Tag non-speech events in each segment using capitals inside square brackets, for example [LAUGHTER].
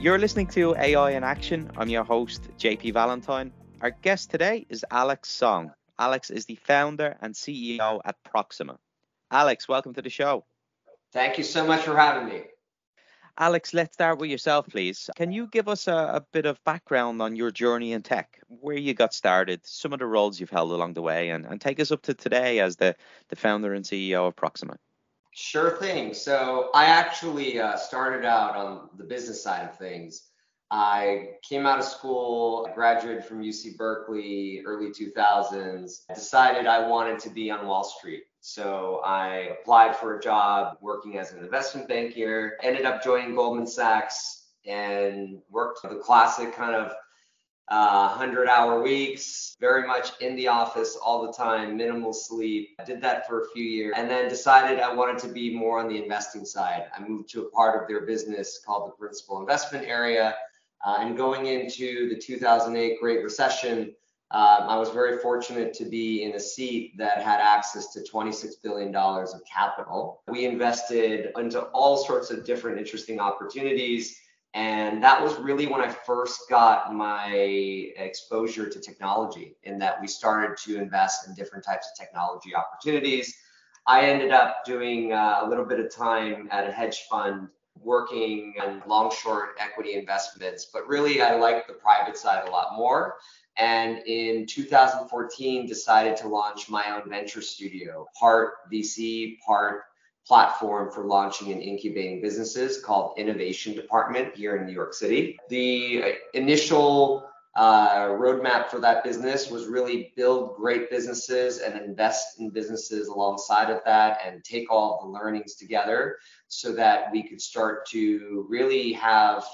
You're listening to AI in Action. I'm your host, JP Valentine. Our guest today is Alex Song. Alex is the founder and CEO at Proxima. Alex, welcome to the show. Thank you so much for having me. Alex, let's start with yourself, please. Can you give us a, a, bit of background on your journey in tech, where you got started, some of the roles you've held along the way, and, and take us up to today as the, the founder and CEO of Proxima? Sure thing. So I actually uh, started out on the business side of things. I came out of school, graduated from UC Berkeley, early 2000s, decided I wanted to be on Wall Street. So I applied for a job working as an investment banker, ended up joining Goldman Sachs and worked the classic kind of uh, 100 hour weeks, very much in the office all the time, minimal sleep. I did that for a few years and then decided I wanted to be more on the investing side. I moved to a part of their business called the principal investment area. Uh, and going into the 2008 Great Recession, um, I was very fortunate to be in a seat that had access to $26 billion of capital. We invested into all sorts of different interesting opportunities and that was really when I first got my exposure to technology, in that we started to invest in different types of technology opportunities. I ended up doing uh, a little bit of time at a hedge fund working on long short equity investments, but really I liked the private side a lot more. And in 2014, decided to launch my own venture studio, part VC, part platform for launching and incubating businesses called Innovation Department here in New York City. The initial uh, roadmap for that business was really build great businesses and invest in businesses alongside of that and take all the learnings together so that we could start to really have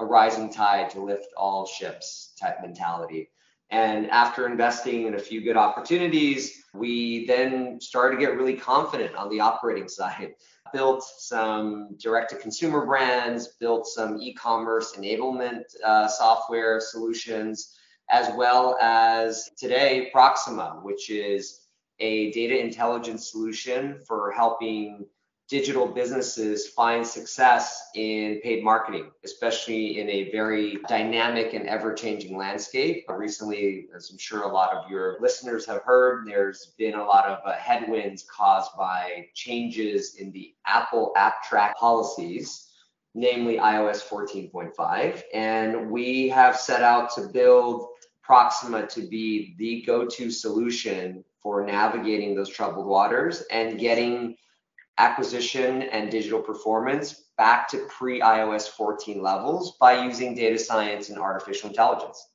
a rising tide to lift all ships type mentality. And after investing in a few good opportunities, we then started to get really confident on the operating side. [LAUGHS] Built some direct to consumer brands, built some e commerce enablement uh, software solutions, as well as today Proxima, which is a data intelligence solution for helping digital businesses find success in paid marketing, especially in a very dynamic and ever changing landscape. Recently, as I'm sure a lot of your listeners have heard, there's been a lot of uh, headwinds caused by changes in the Apple App Track policies, namely iOS 14.5. And we have set out to build Proxima to be the go to solution for navigating those troubled waters and getting acquisition and digital performance back to pre iOS 14 levels by using data science and artificial intelligence.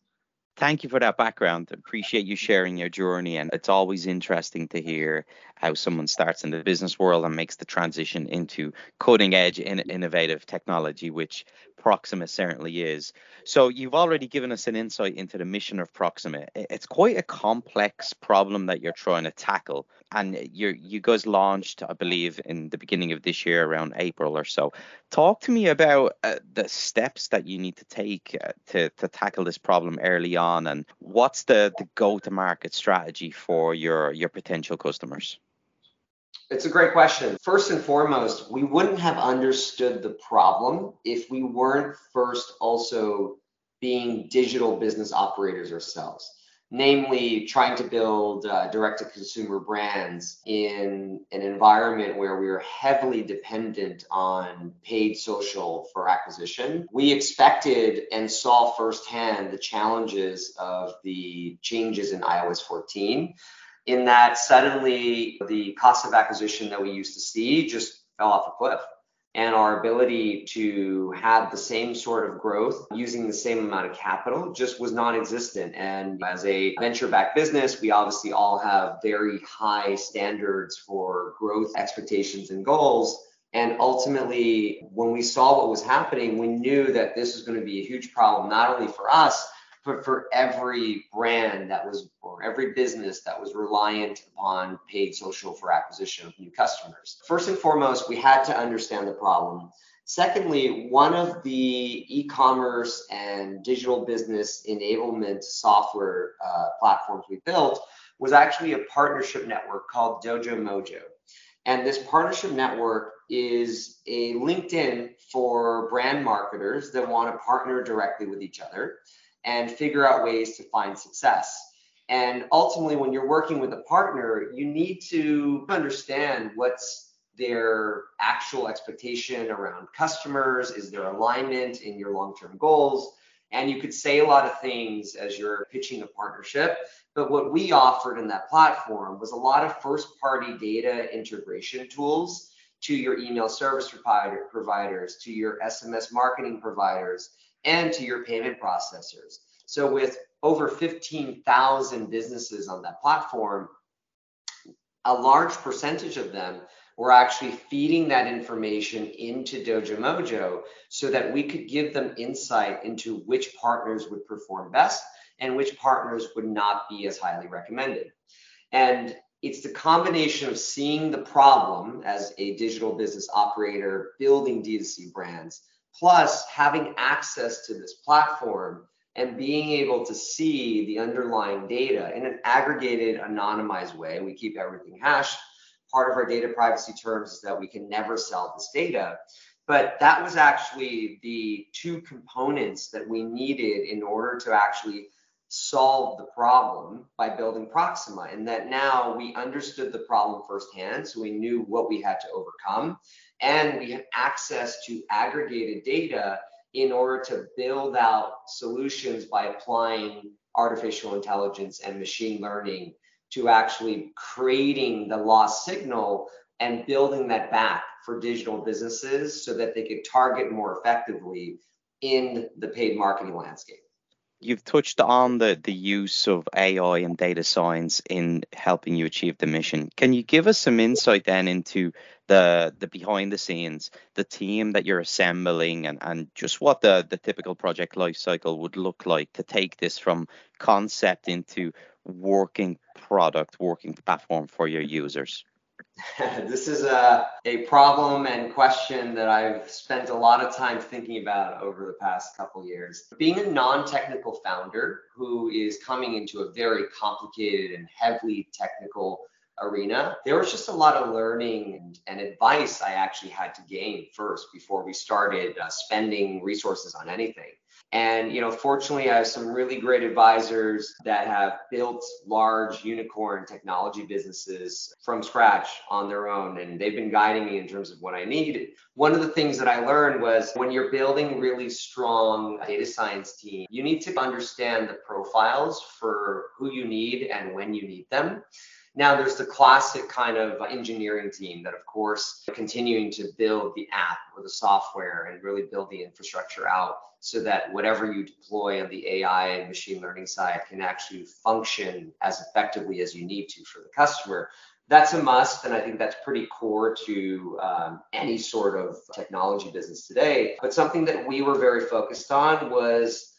Thank you for that background. Appreciate you sharing your journey. And it's always interesting to hear how someone starts in the business world and makes the transition into cutting edge and innovative technology, which Proxima certainly is. So you've already given us an insight into the mission of Proxima. It's quite a complex problem that you're trying to tackle, and you you guys launched, I believe, in the beginning of this year, around April or so. Talk to me about uh, the steps that you need to take uh, to to tackle this problem early on, and what's the the go to market strategy for your your potential customers. It's a great question. First and foremost, we wouldn't have understood the problem if we weren't first also being digital business operators ourselves, namely trying to build uh, direct to consumer brands in an environment where we are heavily dependent on paid social for acquisition. We expected and saw firsthand the challenges of the changes in iOS 14 in that suddenly the cost of acquisition that we used to see just fell off a cliff. And our ability to have the same sort of growth using the same amount of capital just was non existent. And as a venture backed business, we obviously all have very high standards for growth expectations and goals. And ultimately, when we saw what was happening, we knew that this was going to be a huge problem, not only for us, but for every brand that was, or every business that was reliant upon paid social for acquisition of new customers. First and foremost, we had to understand the problem. Secondly, one of the e-commerce and digital business enablement software uh, platforms we built was actually a partnership network called Dojo Mojo. And this partnership network is a LinkedIn for brand marketers that want to partner directly with each other and figure out ways to find success. And ultimately, when you're working with a partner, you need to understand what's their actual expectation around customers, is there alignment in your long term goals? And you could say a lot of things as you're pitching a partnership. But what we offered in that platform was a lot of first party data integration tools to your email service provider, providers, to your SMS marketing providers, and to your payment processors. So with over 15,000 businesses on that platform, a large percentage of them were actually feeding that information into Dojo Mojo so that we could give them insight into which partners would perform best and which partners would not be as highly recommended. And it's the combination of seeing the problem as a digital business operator building D2C brands, plus having access to this platform and being able to see the underlying data in an aggregated, anonymized way. We keep everything hashed. Part of our data privacy terms is that we can never sell this data. But that was actually the two components that we needed in order to actually solve the problem by building Proxima. And that now we understood the problem firsthand, so we knew what we had to overcome. And we had access to aggregated data in order to build out solutions by applying artificial intelligence and machine learning to actually creating the lost signal and building that back for digital businesses so that they could target more effectively in the paid marketing landscape. You've touched on the, the use of AI and data science in helping you achieve the mission. Can you give us some insight then into the the behind the scenes, the team that you're assembling and, and just what the, the typical project life cycle would look like to take this from concept into working product, working platform for your users? [LAUGHS] this is a, a problem and question that I've spent a lot of time thinking about over the past couple years. Being a non-technical founder who is coming into a very complicated and heavily technical arena, there was just a lot of learning and, and advice I actually had to gain first before we started uh, spending resources on anything. And, you know, fortunately, I have some really great advisors that have built large unicorn technology businesses from scratch on their own. And they've been guiding me in terms of what I need. One of the things that I learned was when you're building really strong data science team, you need to understand the profiles for who you need and when you need them. Now, there's the classic kind of engineering team that, of course, continuing to build the app or the software and really build the infrastructure out so that whatever you deploy on the AI and machine learning side can actually function as effectively as you need to for the customer. That's a must, and I think that's pretty core to um, any sort of technology business today. But something that we were very focused on was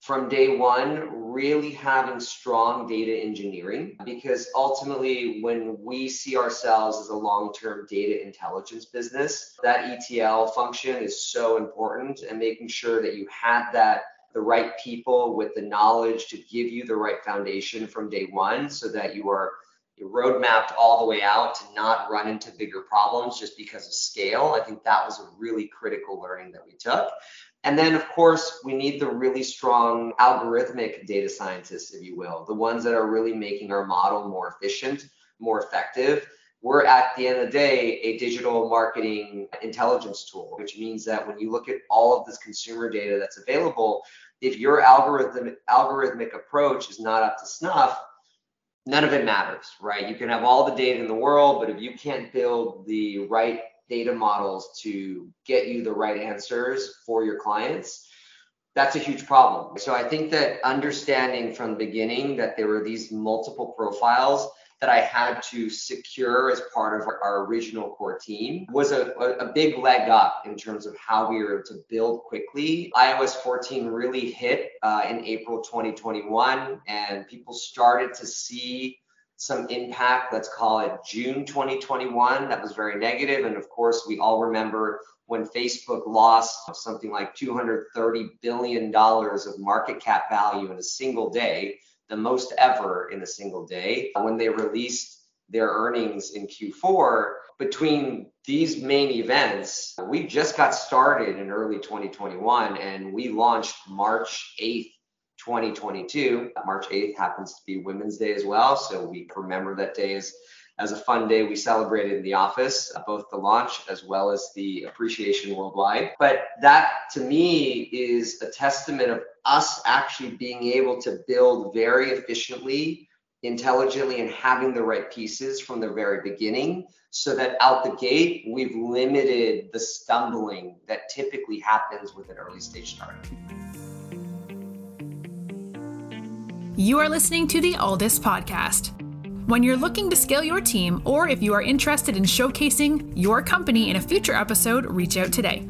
from day one really having strong data engineering because ultimately when we see ourselves as a long-term data intelligence business that etl function is so important and making sure that you have that the right people with the knowledge to give you the right foundation from day one so that you are roadmapped all the way out to not run into bigger problems just because of scale. I think that was a really critical learning that we took. And then, of course, we need the really strong algorithmic data scientists, if you will, the ones that are really making our model more efficient, more effective. We're at the end of the day a digital marketing intelligence tool, which means that when you look at all of this consumer data that's available, if your algorithm algorithmic approach is not up to snuff, none of it matters, right? You can have all the data in the world, but if you can't build the right data models to get you the right answers for your clients, that's a huge problem. So I think that understanding from the beginning that there were these multiple profiles that I had to secure as part of our, original core team was a, a, big leg up in terms of how we were able to build quickly. iOS 14 really hit uh, in April 2021, and people started to see some impact, let's call it June 2021. That was very negative. And of course, we all remember when Facebook lost something like $230 billion of market cap value in a single day, the most ever in a single day. When they released their earnings in Q4, between these main events, we just got started in early 2021 and we launched March 8th 2022. March 8th happens to be Women's Day as well. So we remember that day as, as a fun day we celebrated in the office, uh, both the launch as well as the appreciation worldwide. But that to me is a testament of us actually being able to build very efficiently, intelligently, and having the right pieces from the very beginning so that out the gate, we've limited the stumbling that typically happens with an early stage startup. You are listening to the Alldus podcast. When you're looking to scale your team, or if you are interested in showcasing your company in a future episode, reach out today.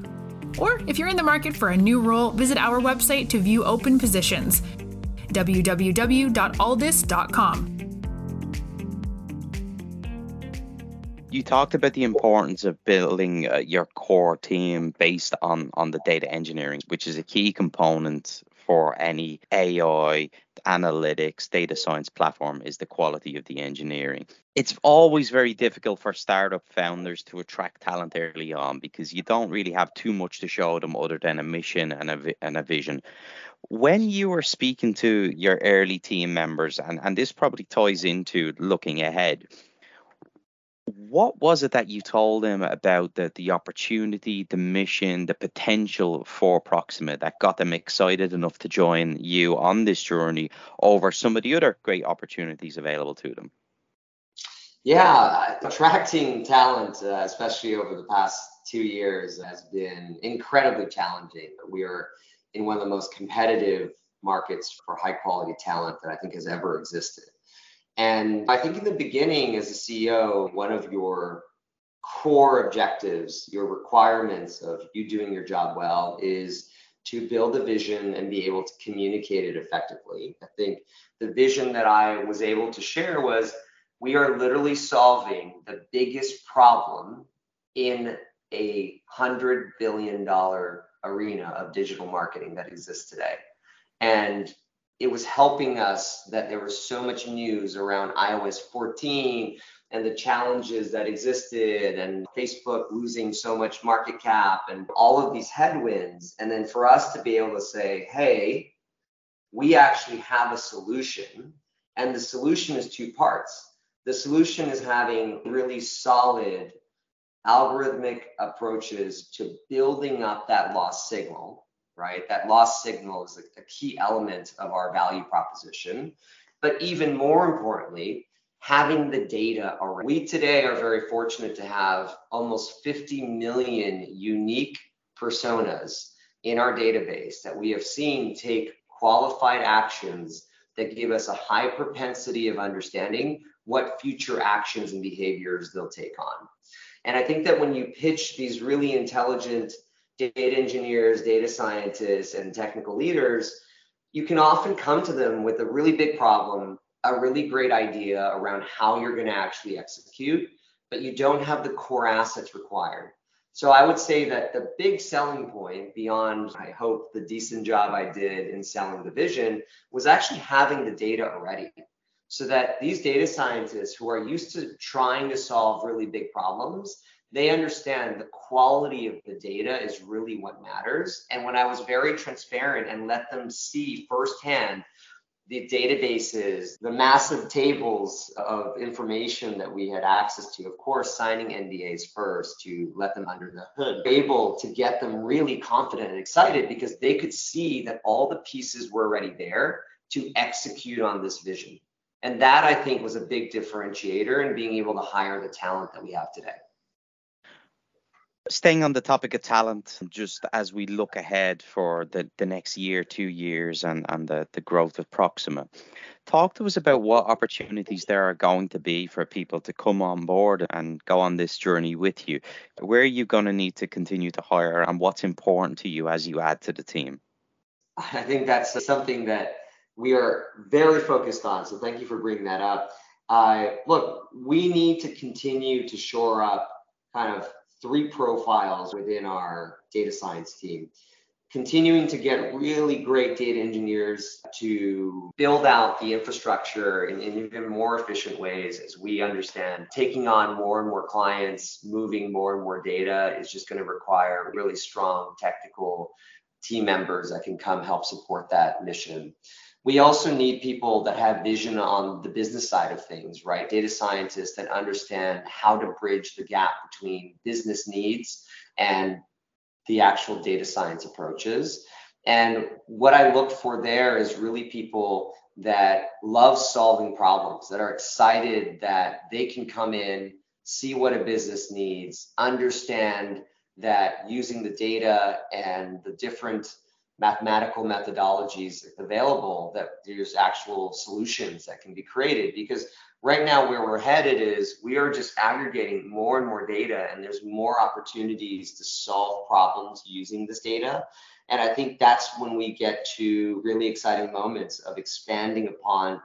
Or if you're in the market for a new role, visit our website to view open positions www.alldus.com. You talked about the importance of building uh, your core team based on on the data engineering, which is a key component for any AI analytics data science platform is the quality of the engineering. It's always very difficult for startup founders to attract talent early on because you don't really have too much to show them other than a mission and a, and a vision. When you were speaking to your early team members, and, and this probably ties into looking ahead, what was it that you told them about the the opportunity, the mission, the potential for Proxima that got them excited enough to join you on this journey over some of the other great opportunities available to them? Yeah, [LAUGHS] attracting talent, uh, especially over the past two years, has been incredibly challenging. We are in one of the most competitive markets for high quality talent that I think has ever existed. And I think in the beginning, as a CEO, one of your core objectives, your requirements of you doing your job well is to build a vision and be able to communicate it effectively. I think the vision that I was able to share was we are literally solving the biggest problem in a hundred billion dollar arena of digital marketing that exists today. And it was helping us that there was so much news around iOS 14 and the challenges that existed and Facebook losing so much market cap and all of these headwinds. And then for us to be able to say, hey, we actually have a solution. And the solution is two parts. The solution is having really solid algorithmic approaches to building up that lost signal right? That lost signal is a, a key element of our value proposition. But even more importantly, having the data around. We today are very fortunate to have almost 50 million unique personas in our database that we have seen take qualified actions that give us a high propensity of understanding what future actions and behaviors they'll take on. And I think that when you pitch these really intelligent data engineers, data scientists, and technical leaders, you can often come to them with a really big problem, a really great idea around how you're going to actually execute, but you don't have the core assets required. So I would say that the big selling point beyond, I hope, the decent job I did in selling the vision was actually having the data already. So that these data scientists who are used to trying to solve really big problems they understand the quality of the data is really what matters. And when I was very transparent and let them see firsthand the databases, the massive tables of information that we had access to, of course, signing NDAs first to let them under the hood, able to get them really confident and excited because they could see that all the pieces were already there to execute on this vision. And that I think was a big differentiator in being able to hire the talent that we have today staying on the topic of talent, just as we look ahead for the, the next year, two years, and, and the, the growth of Proxima, talk to us about what opportunities there are going to be for people to come on board and go on this journey with you. Where are you going to need to continue to hire, and what's important to you as you add to the team? I think that's something that we are very focused on. So thank you for bringing that up. Uh, look, we need to continue to shore up kind of three profiles within our data science team. Continuing to get really great data engineers to build out the infrastructure in, in even more efficient ways as we understand taking on more and more clients, moving more and more data is just going to require really strong technical team members that can come help support that mission. We also need people that have vision on the business side of things, right? Data scientists that understand how to bridge the gap between business needs and the actual data science approaches. And what I look for there is really people that love solving problems, that are excited that they can come in, see what a business needs, understand that using the data and the different mathematical methodologies available that there's actual solutions that can be created. Because right now where we're headed is we are just aggregating more and more data and there's more opportunities to solve problems using this data. And i think that's when we get to really exciting moments of expanding upon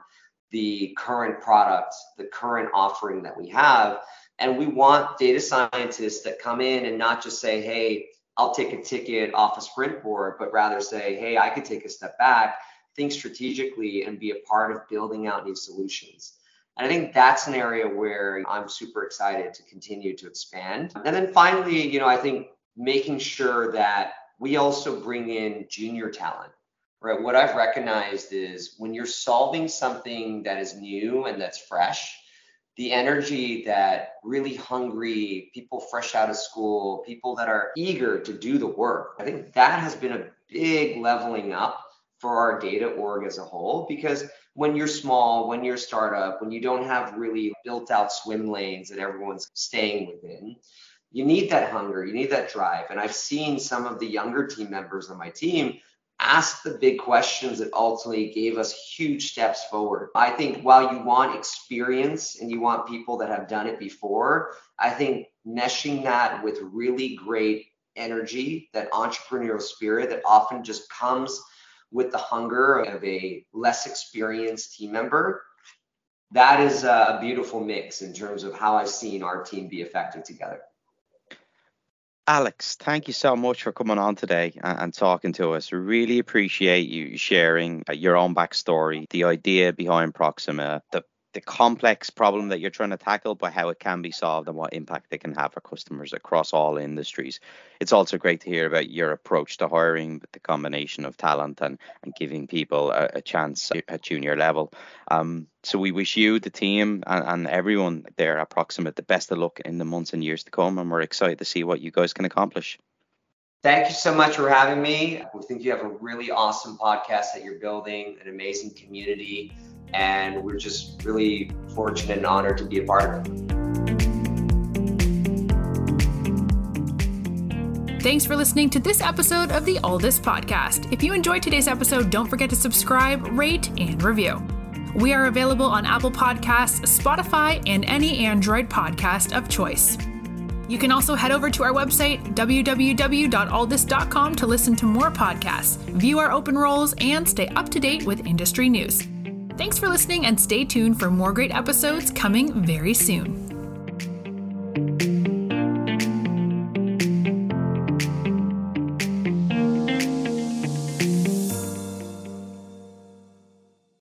the current product the current offering that we have. And we want data scientists that come in and not just say hey I'll take a ticket off a sprint board, but rather say, hey, I could take a step back, think strategically, and be a part of building out new solutions. And I think that's an area where I'm super excited to continue to expand. And then finally, you know, I think making sure that we also bring in junior talent. Right. What I've recognized is when you're solving something that is new and that's fresh, the energy that really hungry people fresh out of school, people that are eager to do the work. I think that has been a big leveling up for our data org as a whole because when you're small, when you're a startup, when you don't have really built out swim lanes that everyone's staying within, you need that hunger, you need that drive. And I've seen some of the younger team members on my team ask the big questions that ultimately gave us huge steps forward. I think while you want experience and you want people that have done it before, I think meshing that with really great energy, that entrepreneurial spirit that often just comes with the hunger of a less experienced team member, that is a beautiful mix in terms of how I've seen our team be effective together. Alex, thank you so much for coming on today and, and, talking to us. Really appreciate you sharing uh, your own backstory, the idea behind Proxima, the the complex problem that you're trying to tackle, but how it can be solved and what impact it can have for customers across all industries. It's also great to hear about your approach to hiring, the combination of talent and, and giving people a, a chance at junior level. Um, so we wish you, the team, and, and everyone there at Proxima the best of luck in the months and years to come, and we're excited to see what you guys can accomplish. Thank you so much for having me. We think you have a really awesome podcast that you're building, an amazing community and we're just really fortunate and honored to be a part of it. Thanks for listening to this episode of the Alldus Podcast. If you enjoyed today's episode, don't forget to subscribe, rate, and review. We are available on Apple Podcasts, Spotify, and any Android podcast of choice. You can also head over to our website, www.alldus.com, to listen to more podcasts, view our open roles, and stay up to date with industry news. Thanks for listening and stay tuned for more great episodes coming very soon.